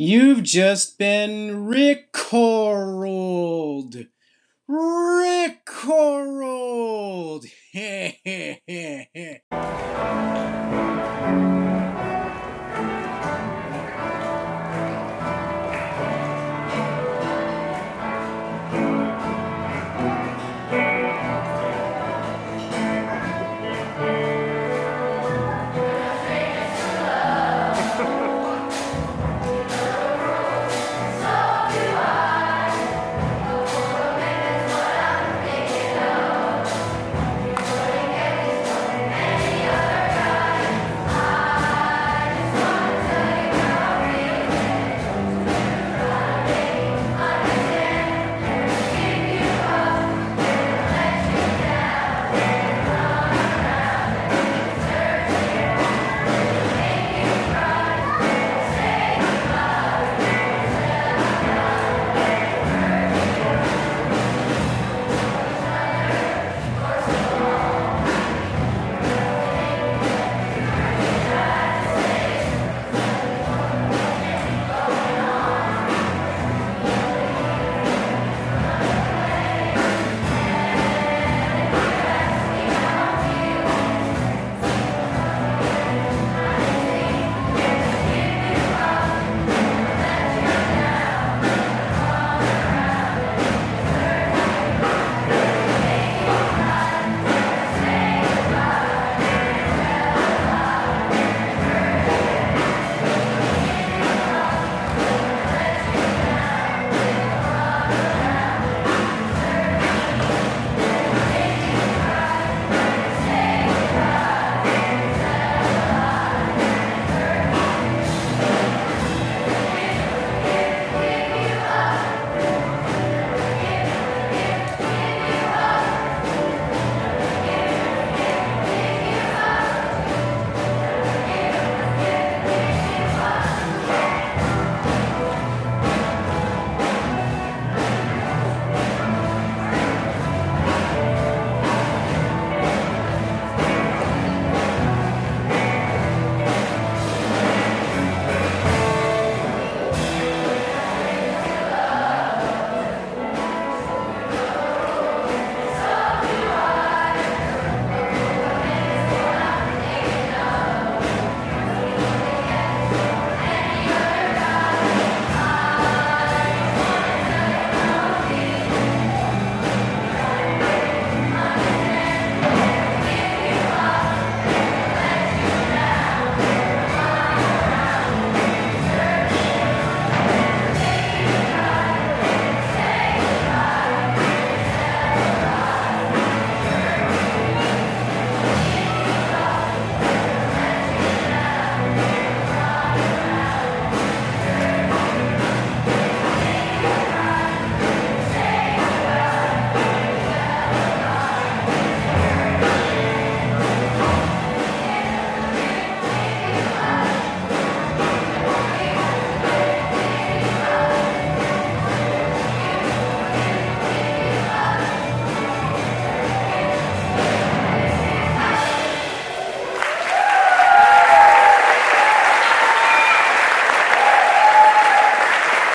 You've just been rickrolled. Rickrolled.